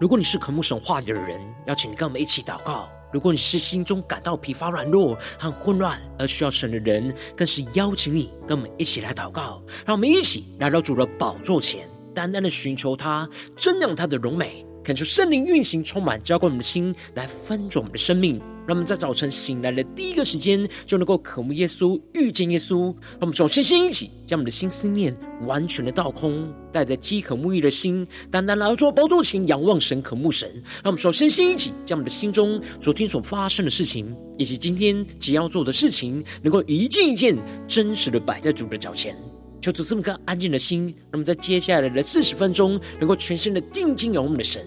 如果你是渴慕神话语的人，邀请你跟我们一起祷告；如果你是心中感到疲乏、软弱和混乱而需要神的人，更是邀请你跟我们一起来祷告。让我们一起来到主的宝座前，单单的寻求他，瞻仰他的荣美，恳求圣灵运行，充满浇灌我们的心，来翻转我们的生命。让我们在早晨醒来的第一个时间，就能够渴慕耶稣、遇见耶稣。让我们首先先一起将我们的心思念完全的倒空，带着饥渴沐浴的心，单单来到主宝座前仰望神、渴慕神。让我们首先先一起将我们的心中昨天所发生的事情，以及今天即要做的事情，能够一件一件真实的摆在主的脚前。求主赐我们安静的心，让我们在接下来的四十分钟，能够全身的定睛仰望我们的神。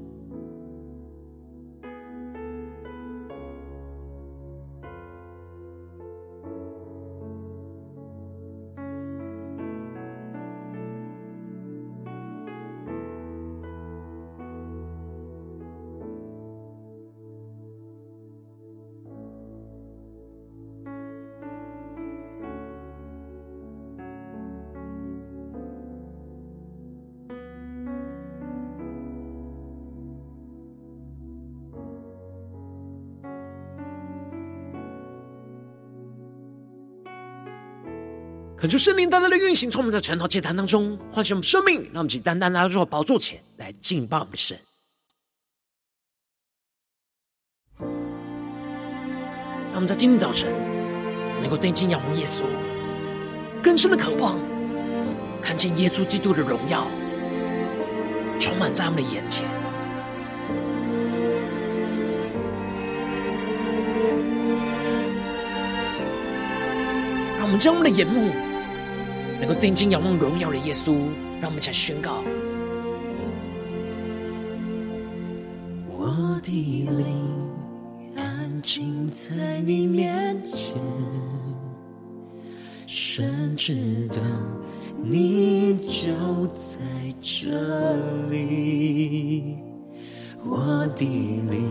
恳求圣灵单单的运行，从我们在晨祷祭坛当中唤醒我们生命，让我们去单单来到宝座前来敬拜我们的神。让我们在今天早晨能够定睛仰望耶稣，更深的渴望看见耶稣基督的荣耀充满在我们的眼前。让我们将我们的眼目。能够定睛仰望荣耀的耶稣，让我们一起来宣告：我的灵安静在你面前，神知道你就在这里。我的灵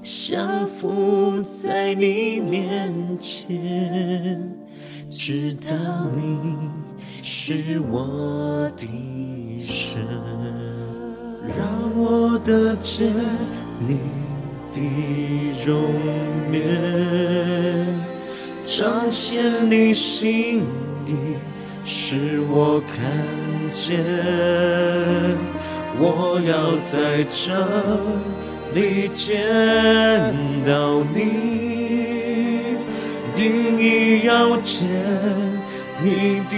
降服在你面前。知道你是我的神，让我得见你的容颜，彰显你心意，使我看见。我要在这里见到你。定意要见你的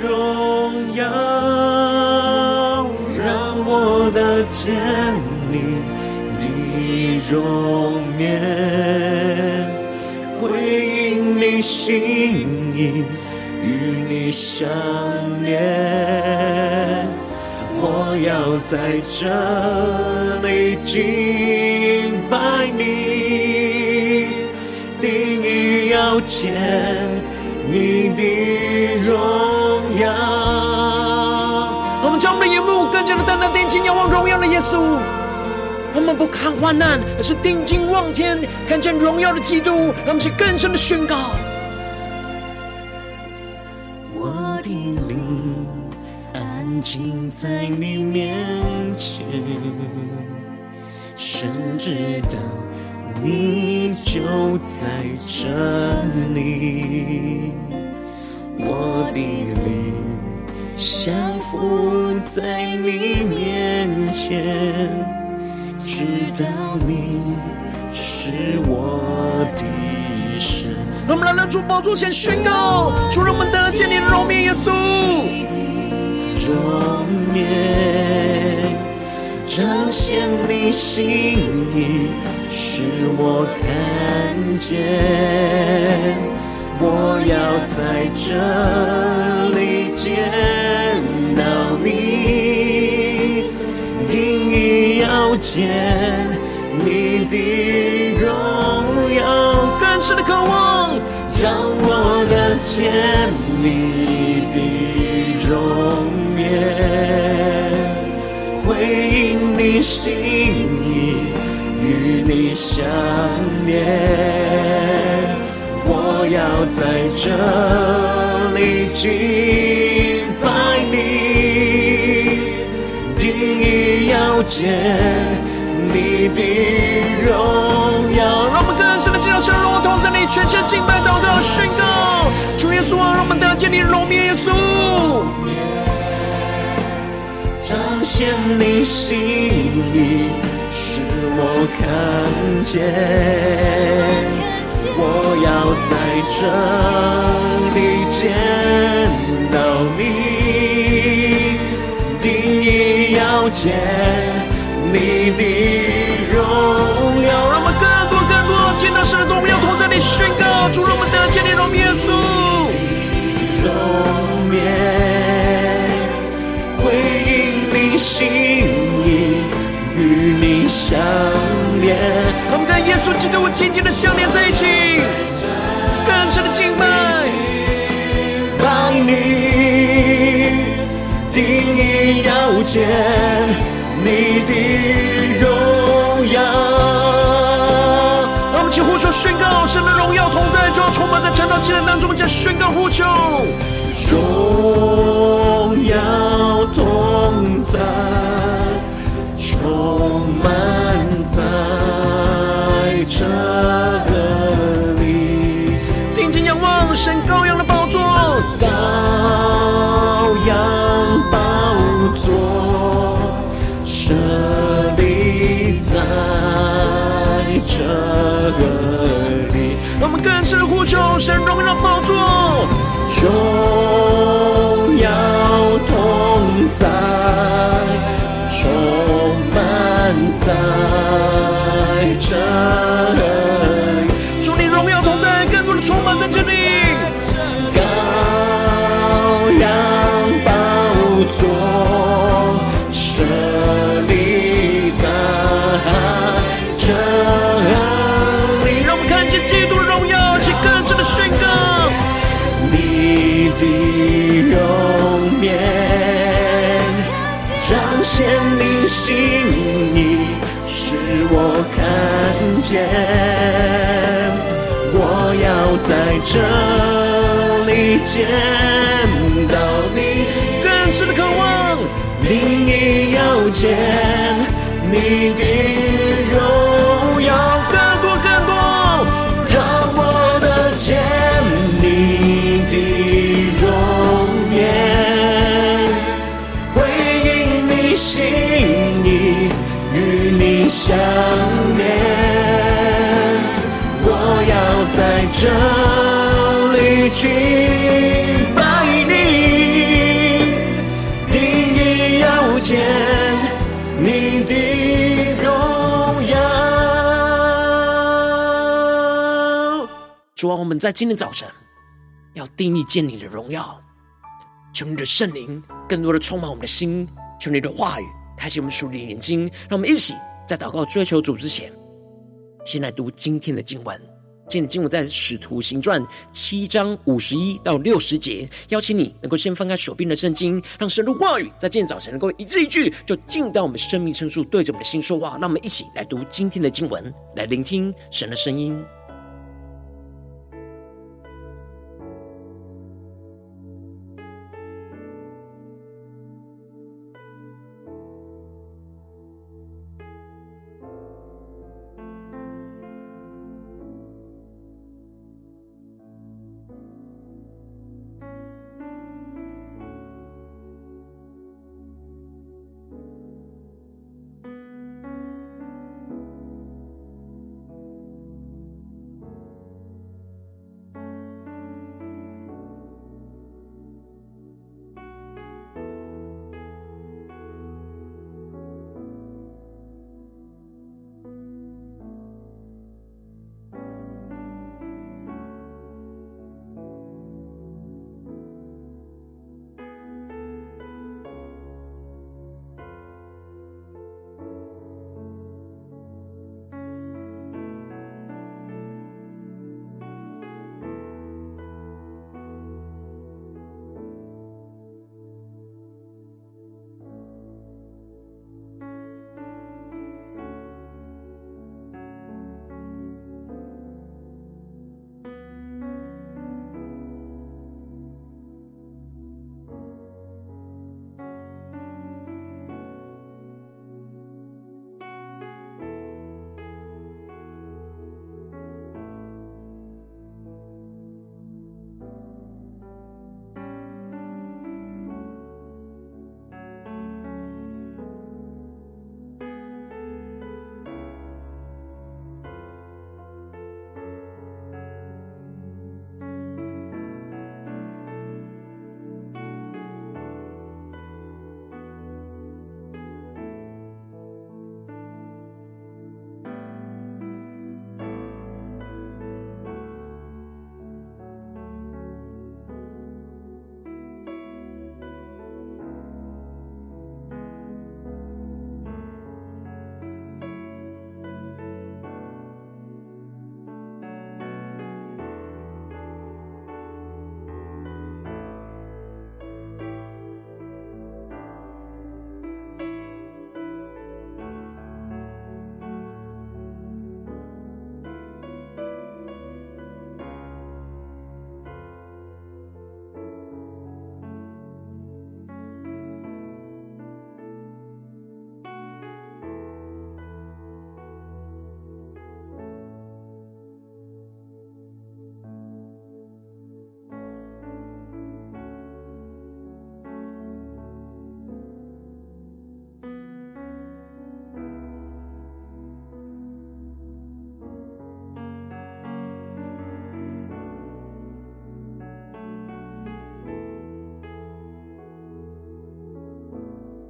荣耀，让我得见你的容颜，回应你心意，与你相连。我要在这里敬拜你，要见你的荣耀。我们将我们的眼目更加的单单定睛仰望荣耀的耶稣。我们不看患难，而是定睛望天，看见荣耀的基督。让我们去更深的宣告：我的灵安静在你面前，神知道。你就在这里，我的灵降服在你面前，知道你是我的神。让我们来到主宝座前宣告，主让我们得见你的荣面，耶稣。荣面，彰显你心意。使我看见，我要在这里见到你，定意要见你的荣耀，更深的渴望，让我的见你的容颜，回应你心意。与你相恋，我，要在这里敬拜你，定意要见你的荣耀。让我们更深的进入神荣同在你全身敬拜祷告宣告，主耶稣啊，让我们得见你荣面耶稣，彰显你心意，我看见。我要在这里见到你，第一要见你的荣耀。让我们更多更多见到神的荣耀，同在你宣告，主，让我们得见你荣耶稣。荣耀回应你心，相连。我们跟耶稣基督紧紧的相连在一起，更深的敬拜，拜你，定意要见你的荣耀。让我们起呼求宣告，神的荣耀同在，就要充满在晨祷祭坛当中，我们将宣告呼求，荣耀同在，充满在。这里，定睛仰望神羔羊的宝座，羔羊宝座设立在这里。让我们更深的呼求神荣耀的宝座，满这里见到你，更深的渴望，定意要见你的这里敬拜你，定意要见你的荣耀。主啊，我们在今天早晨要定意见你的荣耀，求你的圣灵更多的充满我们的心，求你的话语。开启我们属灵的眼睛，让我们一起在祷告追求主之前，先来读今天的经文。今天的经文在《使徒行传》七章五十一到六十节。邀请你能够先翻开手边的圣经，让神的话语在今天早晨能够一字一句就进到我们生命深处，对着我们的心说话。让我们一起来读今天的经文，来聆听神的声音。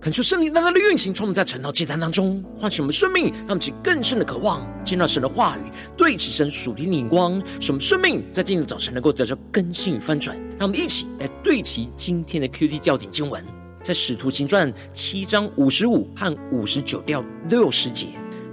恳求圣灵大大的运行，从我们在晨祷祭坛当中唤醒我们生命，让我们起更深的渴望，见到神的话语，对齐神属天的眼光，使我们生命在今天早晨能够得到更新与翻转。让我们一起来对齐今天的 QT 教点经文，在使徒行传七章五十五和五十九到六十节。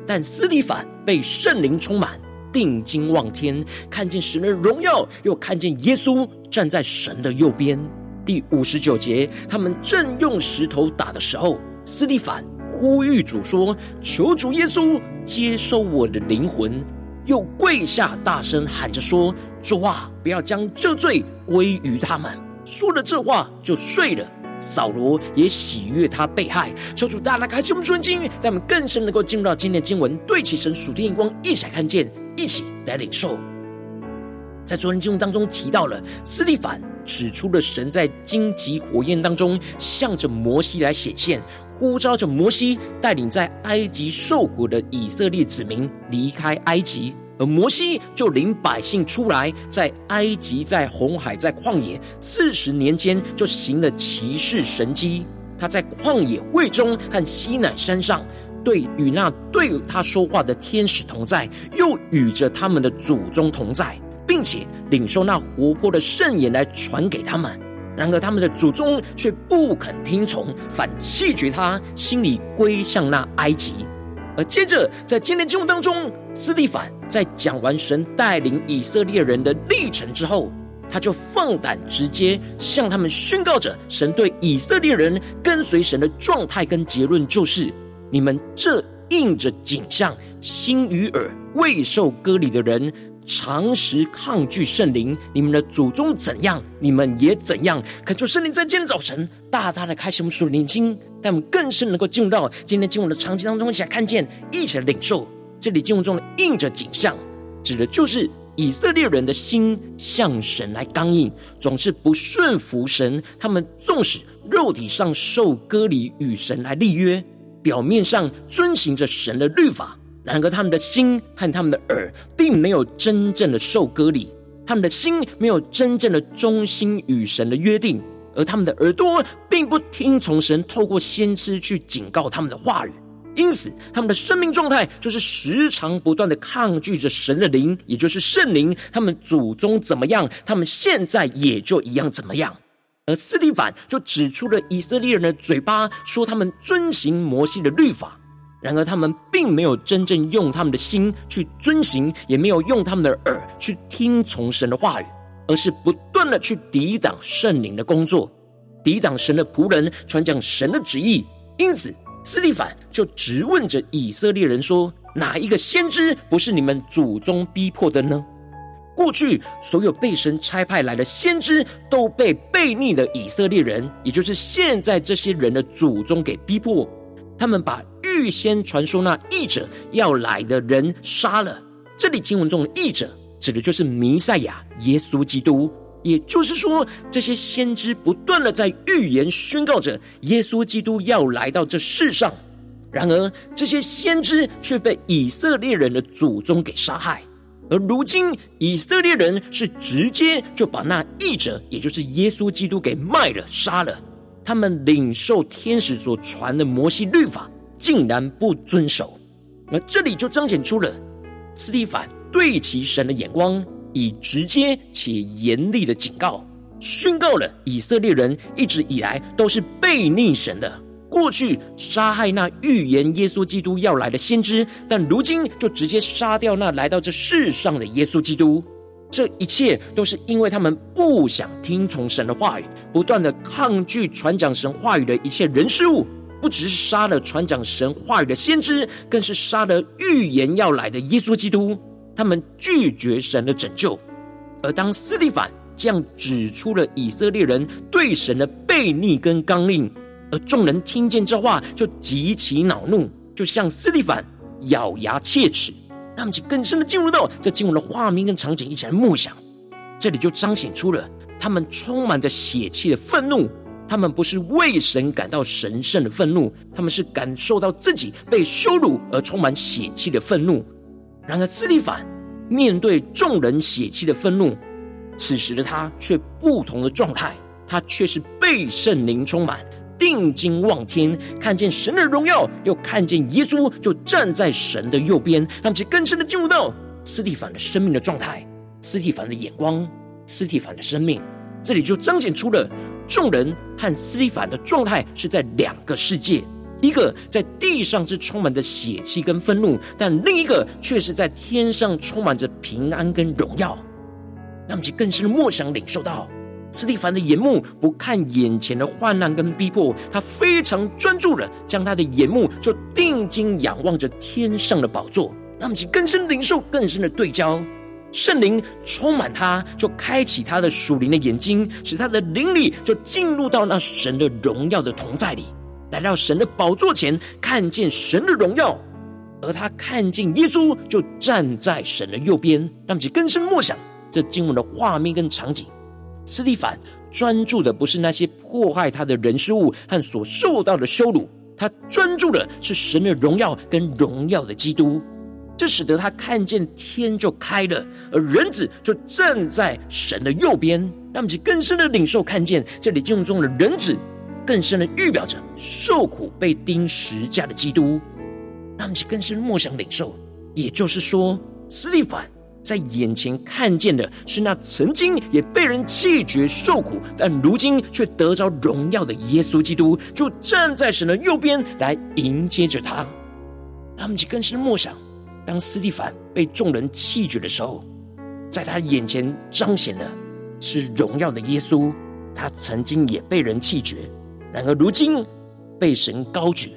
但司提反被圣灵充满，定睛望天，看见神的荣耀，又看见耶稣站在神的右边。第五十九节，他们正用石头打的时候，斯蒂凡呼吁主说：“求主耶稣接受我的灵魂。”又跪下，大声喊着说：“主啊，不要将这罪归于他们。”说了这话就睡了。扫罗也喜悦他被害。求主大大开启我们的眼，让我们更深能够进入到今天的经文，对齐神属天眼光，一起来看见，一起来领受。在昨天经文当中提到了斯蒂凡。指出了神在荆棘火焰当中，向着摩西来显现，呼召着摩西带领在埃及受苦的以色列子民离开埃及，而摩西就领百姓出来，在埃及、在红海、在旷野四十年间，就行了奇事神迹。他在旷野会中和西乃山上，对与那对他说话的天使同在，又与着他们的祖宗同在。并且领受那活泼的圣言来传给他们，然而他们的祖宗却不肯听从，反弃绝他，心里归向那埃及。而接着在今天经文当中，斯蒂凡在讲完神带领以色列人的历程之后，他就放胆直接向他们宣告着神对以色列人跟随神的状态跟结论，就是你们这应着景象、心与耳未受割礼的人。常时抗拒圣灵，你们的祖宗怎样，你们也怎样。恳求圣灵在今天早晨大大的开启我们属灵的眼睛，让我们更深能够进入到今天经文的场景当中，一起来看见，一起来领受。这里经文中的硬着景象，指的就是以色列人的心向神来刚硬，总是不顺服神。他们纵使肉体上受割礼与神来立约，表面上遵行着神的律法。然而，他们的心和他们的耳，并没有真正的受割礼；他们的心没有真正的忠心与神的约定，而他们的耳朵并不听从神透过先知去警告他们的话语。因此，他们的生命状态就是时常不断的抗拒着神的灵，也就是圣灵。他们祖宗怎么样，他们现在也就一样怎么样。而斯蒂凡就指出了以色列人的嘴巴，说他们遵行摩西的律法。然而，他们并没有真正用他们的心去遵行，也没有用他们的耳去听从神的话语，而是不断的去抵挡圣灵的工作，抵挡神的仆人传讲神的旨意。因此，司提反就质问着以色列人说：“哪一个先知不是你们祖宗逼迫的呢？”过去所有被神差派来的先知都被悖逆的以色列人，也就是现在这些人的祖宗给逼迫。他们把预先传说那译者要来的人杀了。这里经文中的译者，指的就是弥赛亚耶稣基督。也就是说，这些先知不断的在预言宣告着耶稣基督要来到这世上。然而，这些先知却被以色列人的祖宗给杀害。而如今，以色列人是直接就把那译者，也就是耶稣基督给卖了、杀了。他们领受天使所传的摩西律法，竟然不遵守，那这里就彰显出了斯蒂凡对其神的眼光，以直接且严厉的警告，宣告了以色列人一直以来都是悖逆神的。过去杀害那预言耶稣基督要来的先知，但如今就直接杀掉那来到这世上的耶稣基督。这一切都是因为他们不想听从神的话语，不断的抗拒传讲神话语的一切人事物，不只是杀了传讲神话语的先知，更是杀了预言要来的耶稣基督。他们拒绝神的拯救，而当斯蒂凡这样指出了以色列人对神的悖逆跟刚硬，而众人听见这话就极其恼怒，就向斯蒂凡咬牙切齿。让我们更深的进入到这经文的画面跟场景，一起来默想。这里就彰显出了他们充满着血气的愤怒。他们不是为神感到神圣的愤怒，他们是感受到自己被羞辱而充满血气的愤怒。然而，司提反面对众人血气的愤怒，此时的他却不同的状态，他却是被圣灵充满，定睛望天，看见神的荣耀，又看见耶稣就站在神的右边，让其更深的进入到斯蒂凡的生命的状态，斯蒂凡的眼光，斯蒂凡的生命，这里就彰显出了众人和斯蒂凡的状态是在两个世界，一个在地上是充满着血气跟愤怒，但另一个却是在天上充满着平安跟荣耀，让其更深的默想领受到。斯蒂凡的眼目不看眼前的患难跟逼迫，他非常专注的将他的眼目就定睛仰望着天上的宝座，让其更深领受、更深的对焦。圣灵充满他，就开启他的属灵的眼睛，使他的灵里就进入到那神的荣耀的同在里，来到神的宝座前，看见神的荣耀，而他看见耶稣就站在神的右边，让其更深默想这经文的画面跟场景。斯蒂凡专注的不是那些破坏他的人事物和所受到的羞辱，他专注的是神的荣耀跟荣耀的基督。这使得他看见天就开了，而人子就站在神的右边，让其更深的领受看见这里经文中的人子，更深的预表着受苦被钉十架的基督，让其更深默想领受。也就是说，斯蒂凡。在眼前看见的是那曾经也被人弃绝受苦，但如今却得着荣耀的耶稣基督，就站在神的右边来迎接着他。他们就更是默想，当斯蒂凡被众人弃绝的时候，在他眼前彰显的是荣耀的耶稣。他曾经也被人弃绝，然而如今被神高举，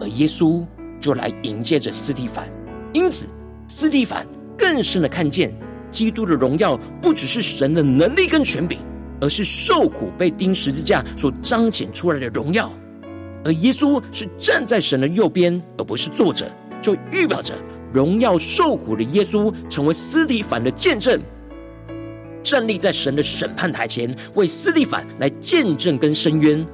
而耶稣就来迎接着斯蒂凡。因此，斯蒂凡。更深的看见，基督的荣耀不只是神的能力跟权柄，而是受苦被钉十字架所彰显出来的荣耀。而耶稣是站在神的右边，而不是坐着，就预表着荣耀受苦的耶稣成为斯提凡的见证，站立在神的审判台前，为斯提凡来见证跟伸冤。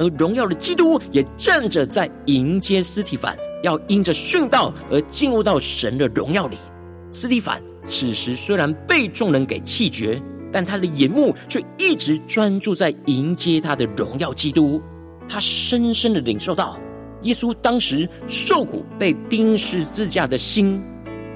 而荣耀的基督也站着在迎接斯提凡，要因着殉道而进入到神的荣耀里。斯蒂凡此时虽然被众人给气绝，但他的眼目却一直专注在迎接他的荣耀基督。他深深的领受到耶稣当时受苦被钉十字架的心，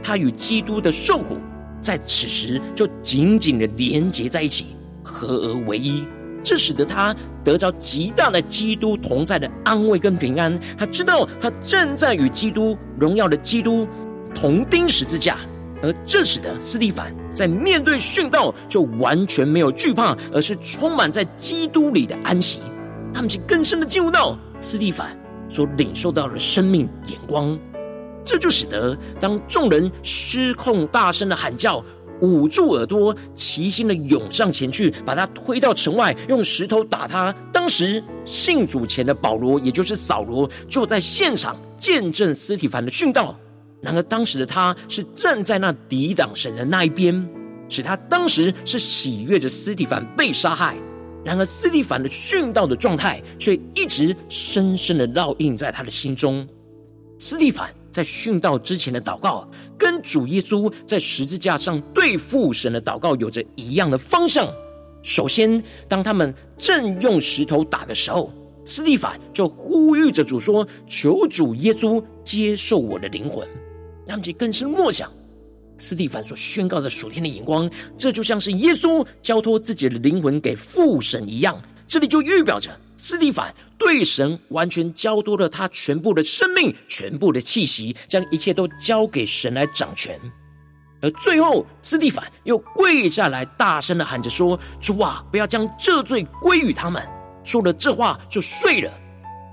他与基督的受苦在此时就紧紧的连结在一起，合而为一。这使得他得着极大的基督同在的安慰跟平安。他知道他正在与基督荣耀的基督同钉十字架。而这使得斯蒂凡在面对殉道就完全没有惧怕，而是充满在基督里的安息。他们就更深的进入到斯蒂凡所领受到的生命眼光。这就使得当众人失控大声的喊叫、捂住耳朵、齐心的涌上前去，把他推到城外，用石头打他。当时信主前的保罗，也就是扫罗，就在现场见证斯蒂凡的殉道。然而，当时的他是站在那抵挡神的那一边，使他当时是喜悦着斯蒂凡被杀害。然而，斯蒂凡的殉道的状态却一直深深的烙印在他的心中。斯蒂凡在殉道之前的祷告，跟主耶稣在十字架上对父神的祷告有着一样的方向。首先，当他们正用石头打的时候，斯蒂凡就呼吁着主说：“求主耶稣接受我的灵魂。”让其更深默想，斯蒂凡所宣告的属天的眼光，这就像是耶稣交托自己的灵魂给父神一样。这里就预表着斯蒂凡对神完全交托了他全部的生命、全部的气息，将一切都交给神来掌权。而最后，斯蒂凡又跪下来，大声的喊着说：“主啊，不要将这罪归于他们。”说了这话就睡了。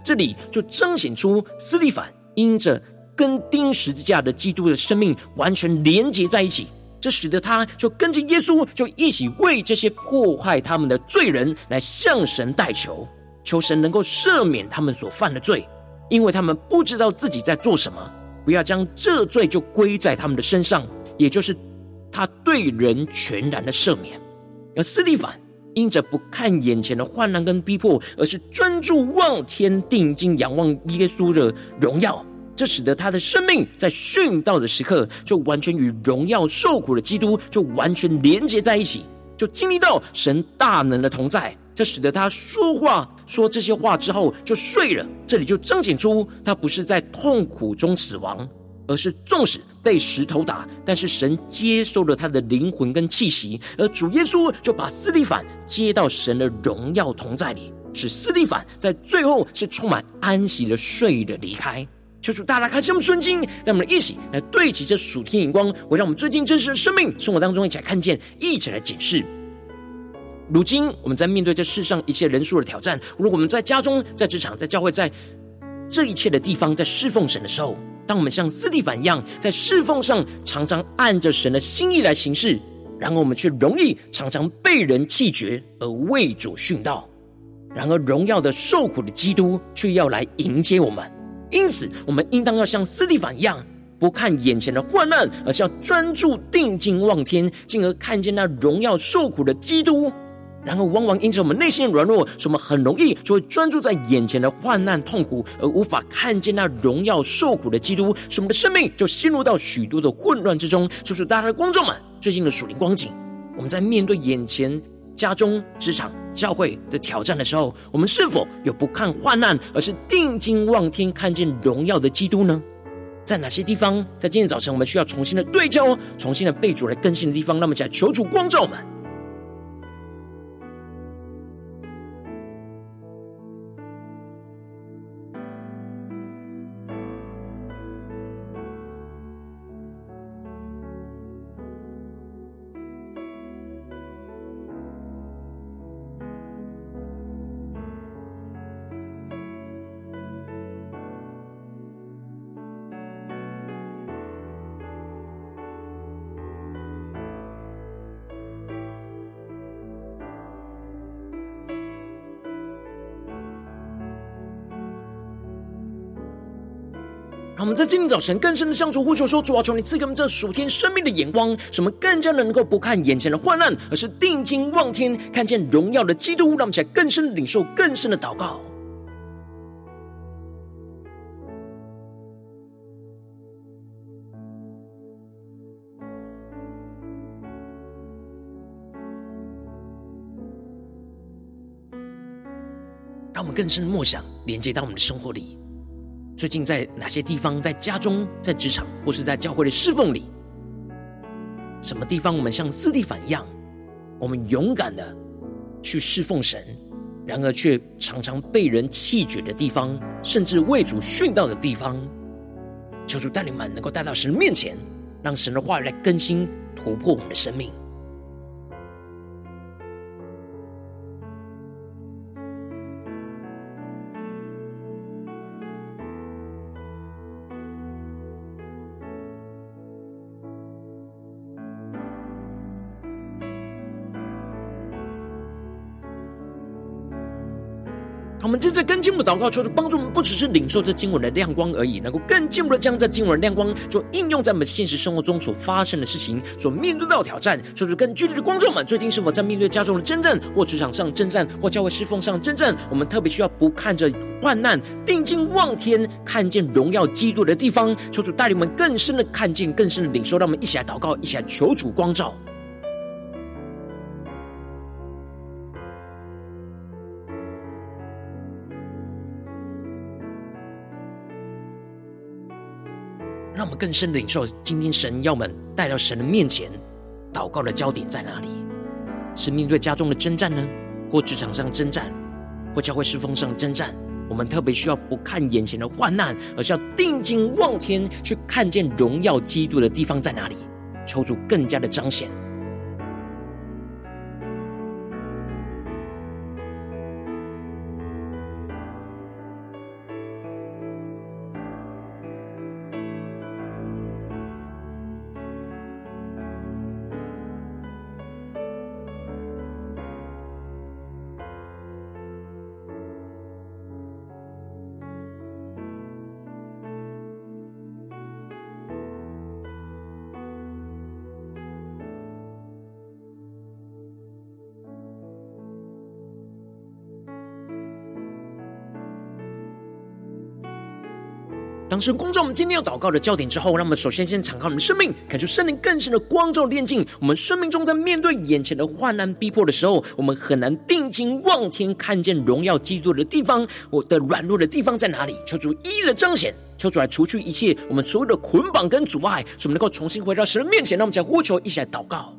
这里就彰显出斯蒂凡因着。跟钉十字架的基督的生命完全连接在一起，这使得他就跟着耶稣，就一起为这些迫害他们的罪人来向神代求，求神能够赦免他们所犯的罪，因为他们不知道自己在做什么，不要将这罪就归在他们的身上，也就是他对人全然的赦免。而斯蒂凡因着不看眼前的患难跟逼迫，而是专注望天，定睛仰望耶稣的荣耀。这使得他的生命在殉道的时刻，就完全与荣耀受苦的基督就完全连接在一起，就经历到神大能的同在，这使得他说话说这些话之后就睡了。这里就彰显出他不是在痛苦中死亡，而是纵使被石头打，但是神接受了他的灵魂跟气息，而主耶稣就把司提反接到神的荣耀同在里，使司提反在最后是充满安息的睡了离开。求主大大开启我们顺经，让我们一起来对齐这属天眼光，会让我们最近真实的生命生活当中一起来看见，一起来检视。如今我们在面对这世上一切人数的挑战，无论我们在家中、在职场、在教会、在这一切的地方，在侍奉神的时候，当我们像司提反一样，在侍奉上常常按着神的心意来行事，然而我们却容易常常被人弃绝而为主殉道。然而荣耀的受苦的基督却要来迎接我们。因此，我们应当要像斯蒂凡一样，不看眼前的患难，而是要专注定睛望天，进而看见那荣耀受苦的基督。然而，往往因着我们内心的软弱，使我们很容易就会专注在眼前的患难痛苦，而无法看见那荣耀受苦的基督，使我们的生命就陷入到许多的混乱之中。就是大家的观众们最近的属灵光景，我们在面对眼前家中、职场、教会的挑战的时候，我们是否有不看患难，而是定睛望天，看见荣耀的基督呢？在哪些地方，在今天早晨我们需要重新的对焦，重新的被主来更新的地方，那么起来求主光照我们。在今天早晨更深的向主呼求说：“主啊，求你赐给我们这属天生命的眼光，使我们更加的能够不看眼前的患难，而是定睛望天，看见荣耀的基督。让我们起来更深的领受更深的祷告。让我们更深的默想，连接到我们的生活里。”最近在哪些地方，在家中、在职场，或是在教会的侍奉里，什么地方我们像司提反一样，我们勇敢的去侍奉神，然而却常常被人弃绝的地方，甚至为主殉道的地方，求主带领们能够带到神面前，让神的话语来更新、突破我们的生命。我们正在跟进步祷告，求主帮助我们，不只是领受这经文的亮光而已，能够更进一步的将这经文的亮光，就应用在我们现实生活中所发生的事情，所面对到的挑战。求主更具体的光照我们，最近是否在面对家中的征战，或职场上征战，或教会侍奉上征战？我们特别需要不看着患难，定睛望天，看见荣耀基督的地方。求主带领我们更深的看见，更深的领受。让我们一起来祷告，一起来求主光照。让我们更深领受，今天神要我们带到神的面前，祷告的焦点在哪里？是面对家中的征战呢，或职场上征战，或教会侍奉上征战？我们特别需要不看眼前的患难，而是要定睛望天，去看见荣耀基督的地方在哪里，求主更加的彰显。当神光照我们今天要祷告的焦点之后，让我们首先先敞开我们的生命，感受圣灵更深的光照炼净。我们生命中在面对眼前的患难逼迫的时候，我们很难定睛望天，看见荣耀基督的地方。我的软弱的地方在哪里？求主一一的彰显，求主来除去一切我们所有的捆绑跟阻碍，使我们能够重新回到神的面前。让我们将呼求，一起来祷告。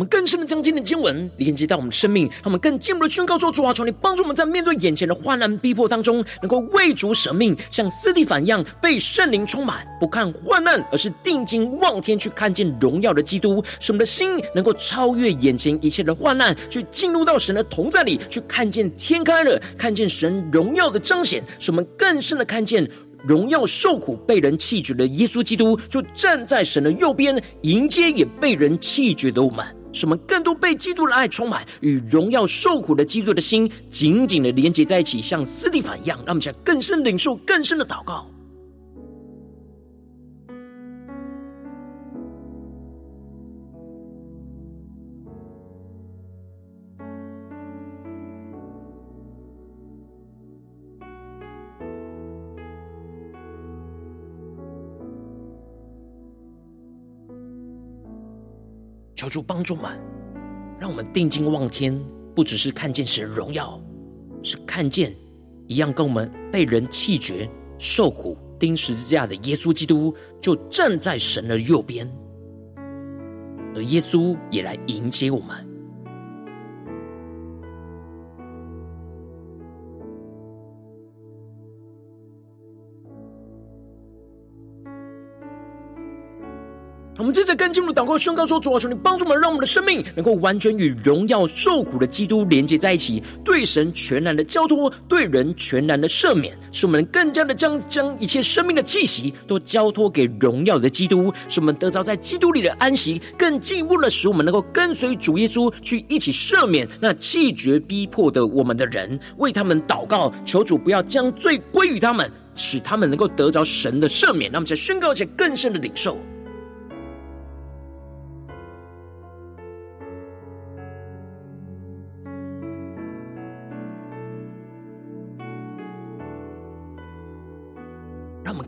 我们更深的将今天的经文连接到我们的生命，让我们更进一步的宣告说：主啊，求你帮助我们在面对眼前的患难逼迫当中，能够为主舍命，像斯提反一样被圣灵充满，不看患难，而是定睛望天，去看见荣耀的基督，使我们的心能够超越眼前一切的患难，去进入到神的同在里，去看见天开了，看见神荣耀的彰显，使我们更深的看见。荣耀受苦被人弃绝的耶稣基督，就站在神的右边，迎接也被人弃绝的我们，使我们更多被基督的爱充满，与荣耀受苦的基督的心紧紧的连接在一起，像斯蒂凡一样，让我们想更深领受更深的祷告。求主帮助们，让我们定睛望天，不只是看见神荣耀，是看见一样跟我们被人弃绝、受苦、钉十字架的耶稣基督，就站在神的右边，而耶稣也来迎接我们。我们接着跟进入祷告宣告说：主啊，求你帮助我们，让我们的生命能够完全与荣耀受苦的基督连接在一起，对神全然的交托，对人全然的赦免，使我们更加的将将一切生命的气息都交托给荣耀的基督，使我们得着在基督里的安息，更进一步的使我们能够跟随主耶稣去一起赦免那气绝逼迫的我们的人，为他们祷告，求主不要将罪归于他们，使他们能够得着神的赦免。那么，在宣告一些更深的领受。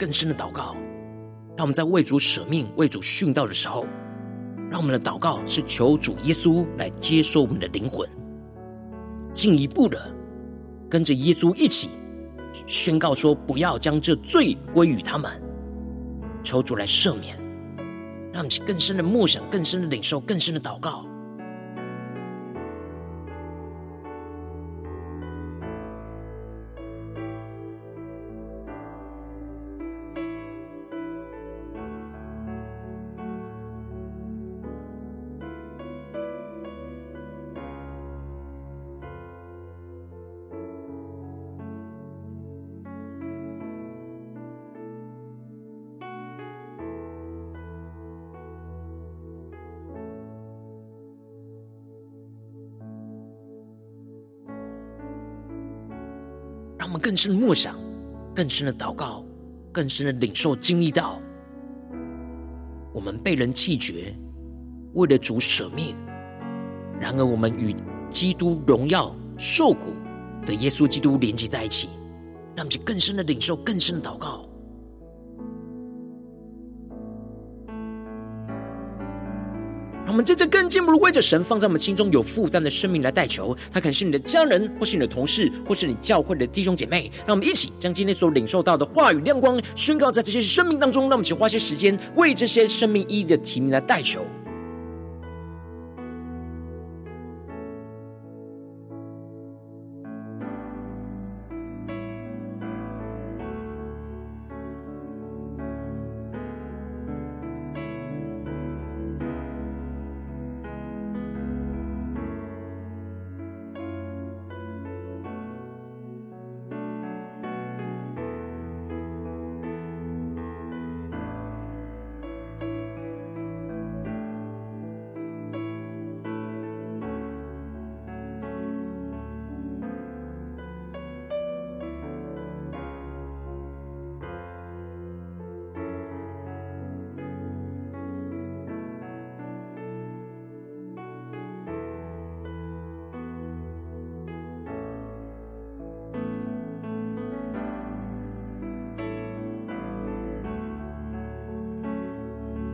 更深的祷告，让我们在为主舍命、为主殉道的时候，让我们的祷告是求主耶稣来接受我们的灵魂，进一步的跟着耶稣一起宣告说：不要将这罪归于他们，求主来赦免，让我们更深的默想、更深的领受、更深的祷告。更深的默想，更深的祷告，更深的领受经历到，我们被人弃绝，为了主舍命；然而我们与基督荣耀受苦的耶稣基督连接在一起，让我们更深的领受，更深的祷告。我们在这更进一步为着神放在我们心中有负担的生命来代求，他可能是你的家人，或是你的同事，或是你教会的弟兄姐妹。让我们一起将今天所领受到的话语亮光宣告在这些生命当中。让我们一起花些时间为这些生命意义的提名来代求。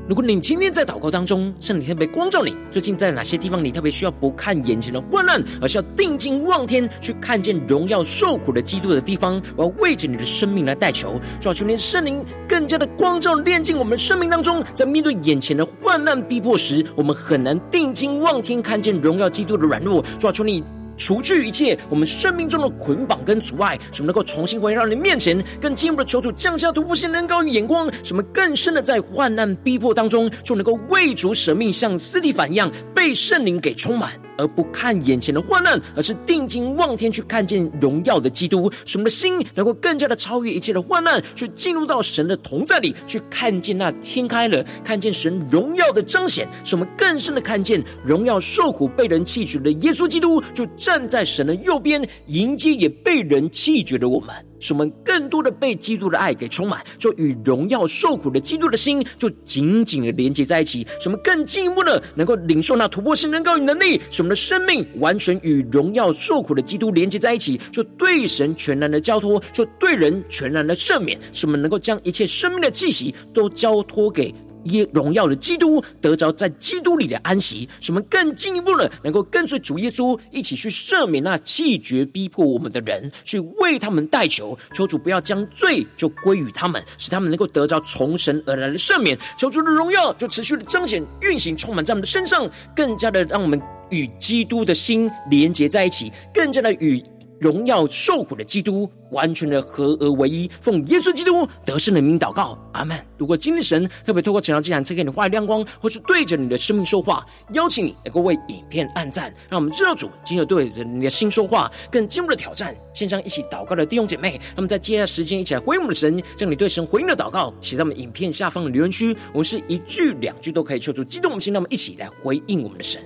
如果你今天在祷告当中，圣灵特别光照你，最近在哪些地方你特别需要不看眼前的患难，而是要定睛望天，去看见荣耀受苦的基督的地方，我要为着你的生命来代求，主啊，求你圣灵更加的光照炼净我们生命当中，在面对眼前的患难逼迫时，我们很难定睛望天，看见荣耀基督的软弱，主啊，求你。除去一切我们生命中的捆绑跟阻碍，什么能够重新回到你面前，更进一步的求主降下突破性、人高于眼光，什么更深的在患难逼迫当中，就能够为主舍命，像斯蒂凡一样被圣灵给充满。而不看眼前的患难，而是定睛望天去看见荣耀的基督，使我们的心能够更加的超越一切的患难，去进入到神的同在里，去看见那天开了，看见神荣耀的彰显，使我们更深的看见荣耀受苦被人弃绝的耶稣基督，就站在神的右边，迎接也被人弃绝的我们。使我们更多的被基督的爱给充满，就与荣耀受苦的基督的心就紧紧的连接在一起。使我们更进一步的能够领受那突破性能高与能力，使我们的生命完全与荣耀受苦的基督连接在一起，就对神全然的交托，就对人全然的赦免。使我们能够将一切生命的气息都交托给。耶荣耀的基督得着在基督里的安息，使我们更进一步的能够跟随主耶稣一起去赦免那气绝逼迫我们的人，去为他们代求，求主不要将罪就归于他们，使他们能够得着从神而来的赦免。求主的荣耀就持续的彰显运行，充满在我们的身上，更加的让我们与基督的心连结在一起，更加的与。荣耀受苦的基督，完全的合而为一，奉耶稣基督得胜的名祷告，阿门。如果今天神特别透过晨祷祭坛赐给你话语亮光，或是对着你的生命说话，邀请你能够为影片按赞，让我们知道主今日对着你的心说话，更进一步的挑战。线上一起祷告的弟兄姐妹，那么在接下来时间一起来回应我们的神，将你对神回应的祷告写在我们影片下方的留言区，我们是一句两句都可以求助激动我们心，那么一起来回应我们的神。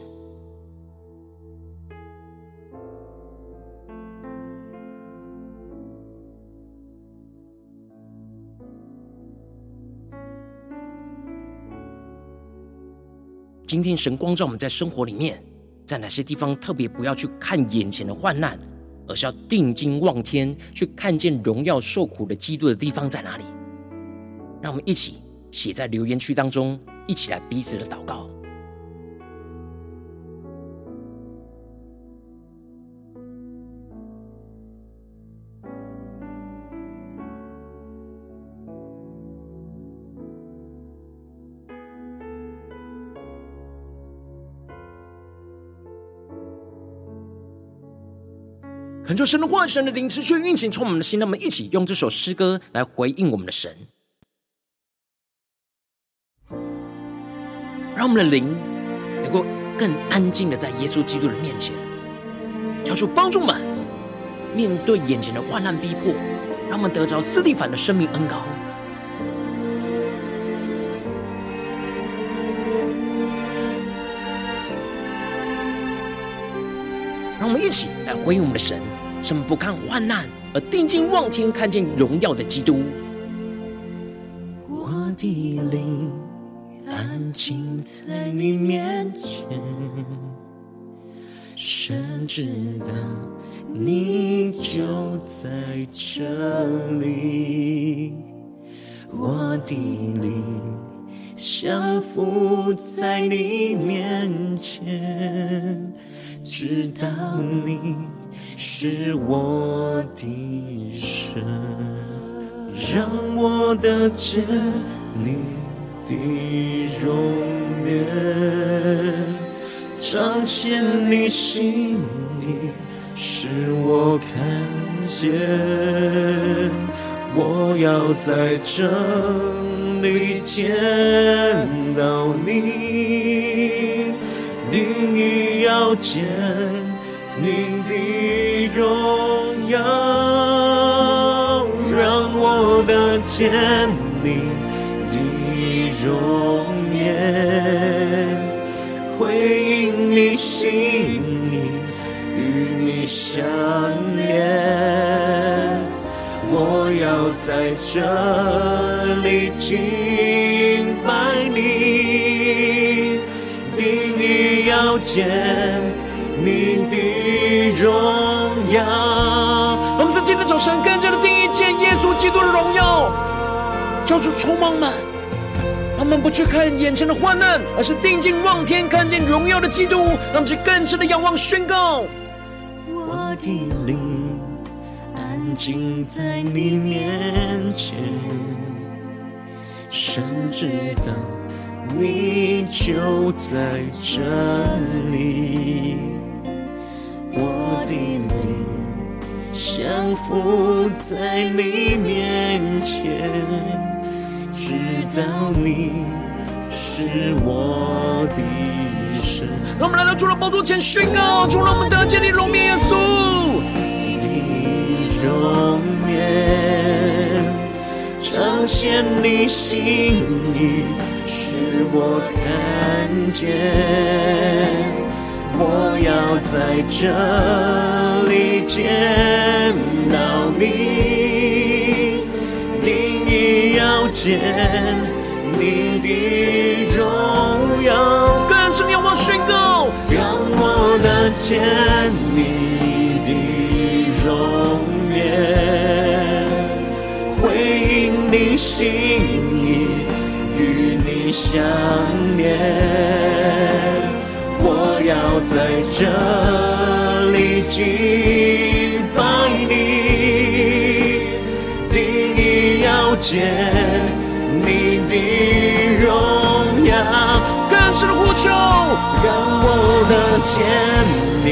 今天神光照我们在生活里面，在哪些地方特别不要去看眼前的患难，而是要定睛望天，去看见荣耀受苦的基督的地方在哪里？让我们一起写在留言区当中，一起来彼此的祷告。恳求神的话语、神的灵持续运行，充满我们的心。让我们一起用这首诗歌来回应我们的神，让我们的灵能够更安静的在耶稣基督的面前，求主帮助们面对眼前的患难逼迫，让我们得着司提反的生命恩膏。让我们一起来回应我们的神。什么不看患难，而定睛望天，看见荣耀的基督。我的灵安静在你面前，神知道你就在这里。我的灵降服在你面前，知道你。是我的神，让我得见你的容颜，彰显你心意，使我看见。我要在这里见到你，定意要见你的。荣耀，让我得见你的容颜，回应你心意，与你相连。我要在这里敬拜你，定意要见你的荣耀。我们在今天早晨更加的定义见耶稣基督的荣耀，叫主充满们，他们不去看眼前的患难，而是定睛望天，看见荣耀的基督，让我们更深的仰望宣告。我的灵安静在你面前，深知道你就在这里。我的灵降服在你面前，知道你是我的神。让我们来到主的宝座前宣告，主让我们得见你荣面耶稣的容颜，彰显你心意，使我看见。我要在这里见到你，定意要见你的荣耀。更深仰望宣告，让我得见你的容颜，回应你心意，与你相连。在这里敬拜你，定意要见你的荣耀。更深的呼求，让我得见你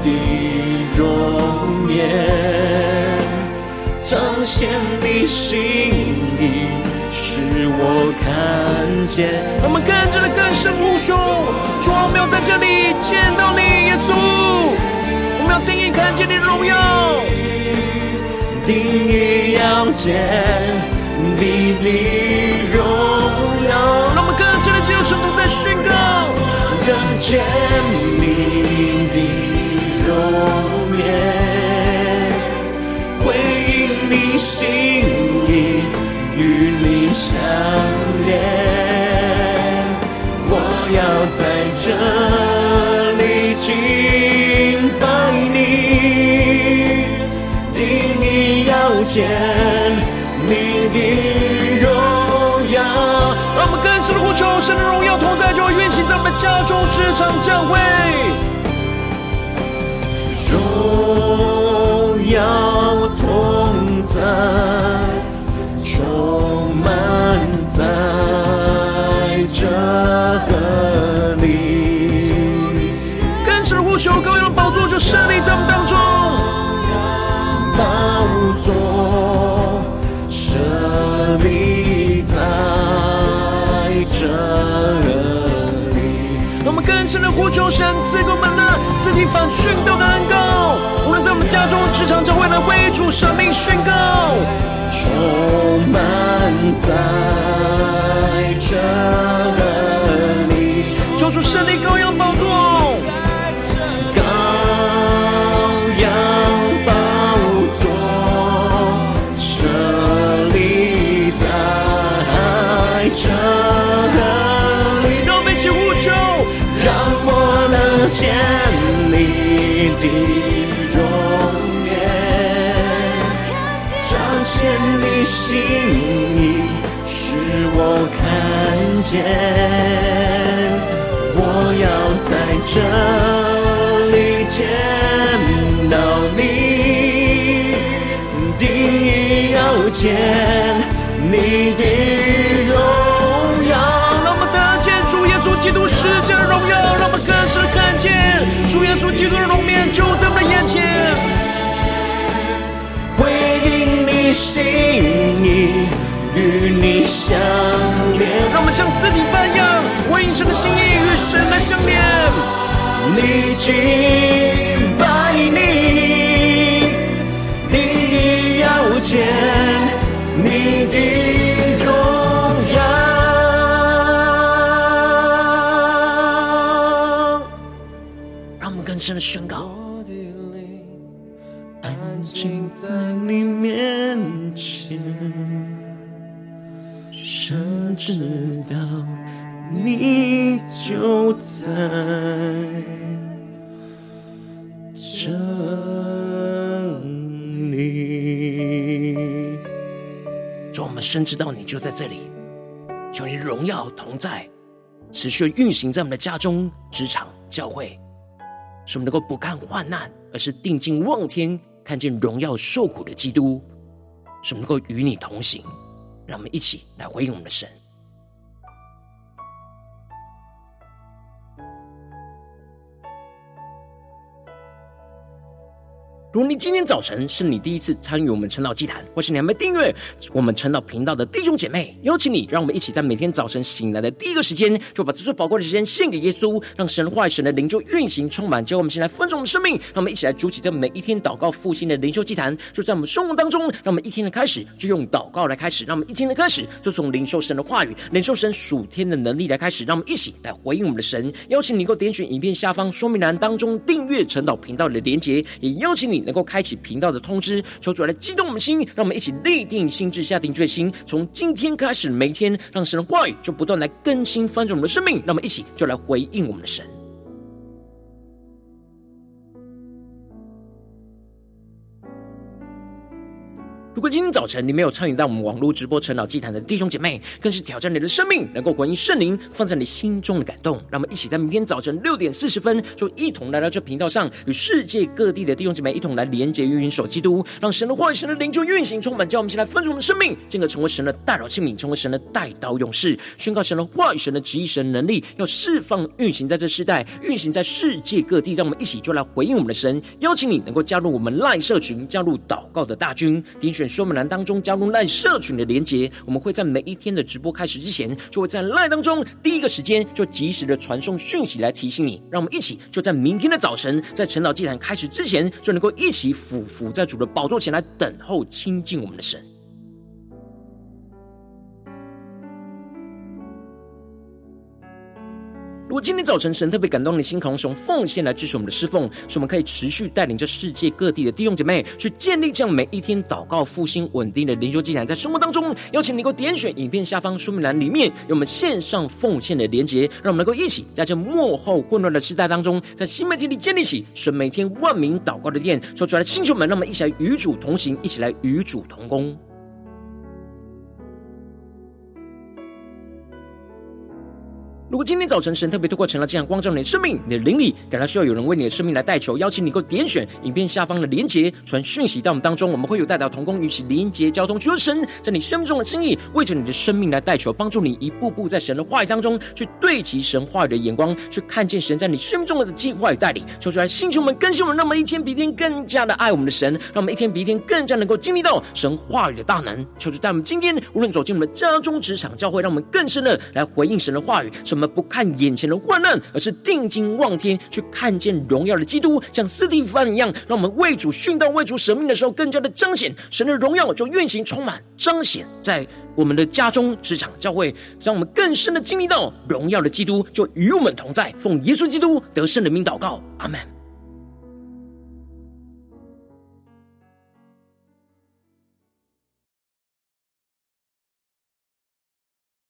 的容颜，彰显你心意，使我看见。我们更加的更深呼求，主，我们要在这里见到你，耶稣。我们要定义看见你的荣耀，定义要见你的荣耀。让我们更加的进入神同在宣告，得见你的容颜，回应你心意，与你相连。我要在这里敬拜你，定你要见你的荣耀。让我们更深的呼求，神的荣耀同在，就会运行在我们家中、职场、教会。荣耀同在，阳的宝座就设立在我们当中，宝座设立在这里。让我们更深的呼求神赐给我们的四体反训导的恩膏，无论在我们家中、职场、教会来为主生命宣告，充满在这里，求主设立高阳宝座。的容颜，彰显你心意，使我看见。我要在这里见到你，定意要见基督的容面就在我们的眼前。回应你心意，与你相连。让我们像四体般一样，回应神的心意，与神来相连。你敬拜你，知道你就在这里。主，我们深知道你就在这里，求你荣耀同在，持续运行在我们的家中、职场、教会，使我们能够不看患难，而是定睛望天，看见荣耀受苦的基督，使我们能够与你同行。让我们一起来回应我们的神。如果你今天早晨是你第一次参与我们晨祷祭坛，或是你还没订阅我们晨祷频道的弟兄姐妹，邀请你，让我们一起在每天早晨醒来的第一个时间，就把这最宝贵的时间献给耶稣，让神话、神的灵就运行充满。教我们先来分盛我们生命，让我们一起来筑起这每一天祷告复兴的灵修祭坛，就在我们生活当中。让我们一天的开始就用祷告来开始，让我们一天的开始就从灵受神的话语、灵受神属天的能力来开始。让我们一起来回应我们的神。邀请你能够点选影片下方说明栏当中订阅晨祷频道的连结，也邀请你。能够开启频道的通知，求主来激动我们心，让我们一起立定心智，下定决心，从今天开始，每一天让神的话语就不断来更新翻转我们的生命，让我们一起就来回应我们的神。如果今天早晨你没有参与到我们网络直播陈老祭坛的弟兄姐妹，更是挑战你的生命，能够回应圣灵放在你心中的感动。让我们一起在明天早晨六点四十分，就一同来到这频道上，与世界各地的弟兄姐妹一同来连结、运守基督，让神的话语、神的灵就运行充满，叫我们一起来分盛我们的生命，进而成为神的代祷器皿，成为神的代祷勇士，宣告神的话语、神的旨意、神的能力，要释放、运行在这世代，运行在世界各地。让我们一起就来回应我们的神，邀请你能够加入我们赖社群，加入祷告的大军，点选。说明栏当中加入赖社群的连结，我们会在每一天的直播开始之前，就会在赖当中第一个时间就及时的传送讯息来提醒你。让我们一起就在明天的早晨，在晨祷祭坛开始之前，就能够一起俯伏在主的宝座前来等候亲近我们的神。如果今天早晨神特别感动你的心，可以用奉献来支持我们的侍奉，使我们可以持续带领着世界各地的弟兄姐妹去建立这样每一天祷告复兴稳定的灵修祭坛，在生活当中，邀请你能够点选影片下方说明栏里面有我们线上奉献的连结，让我们能够一起在这末后混乱的时代当中，在新媒体里建立起神每天万名祷告的殿，说出来的星球们，让我们一起来与主同行，一起来与主同工。如果今天早晨神特别透过成了这样光照你的生命，你的灵里感到需要有人为你的生命来代求，邀请你够点选影片下方的连结，传讯息到我们当中，我们会有代表同工与其连结交通，求神在你生命中的心意，为着你的生命来代求，帮助你一步步在神的话语当中去对齐神话语的眼光，去看见神在你生命中的计划与带领。求出来，星球们更新我们，那么一天比一天更加的爱我们的神，让我们一天比一天更加能够经历到神话语的大能。求主带我们今天无论走进我们的家中、职场、教会，让我们更深的来回应神的话语。什么？不看眼前的患难，而是定睛望天，去看见荣耀的基督，像斯蒂芬一样，让我们为主殉道、为主舍命的时候，更加的彰显神的荣耀，就运行充满、彰显在我们的家中、职场、教会，让我们更深的经历到荣耀的基督就与我们同在。奉耶稣基督得胜的名祷告，阿门。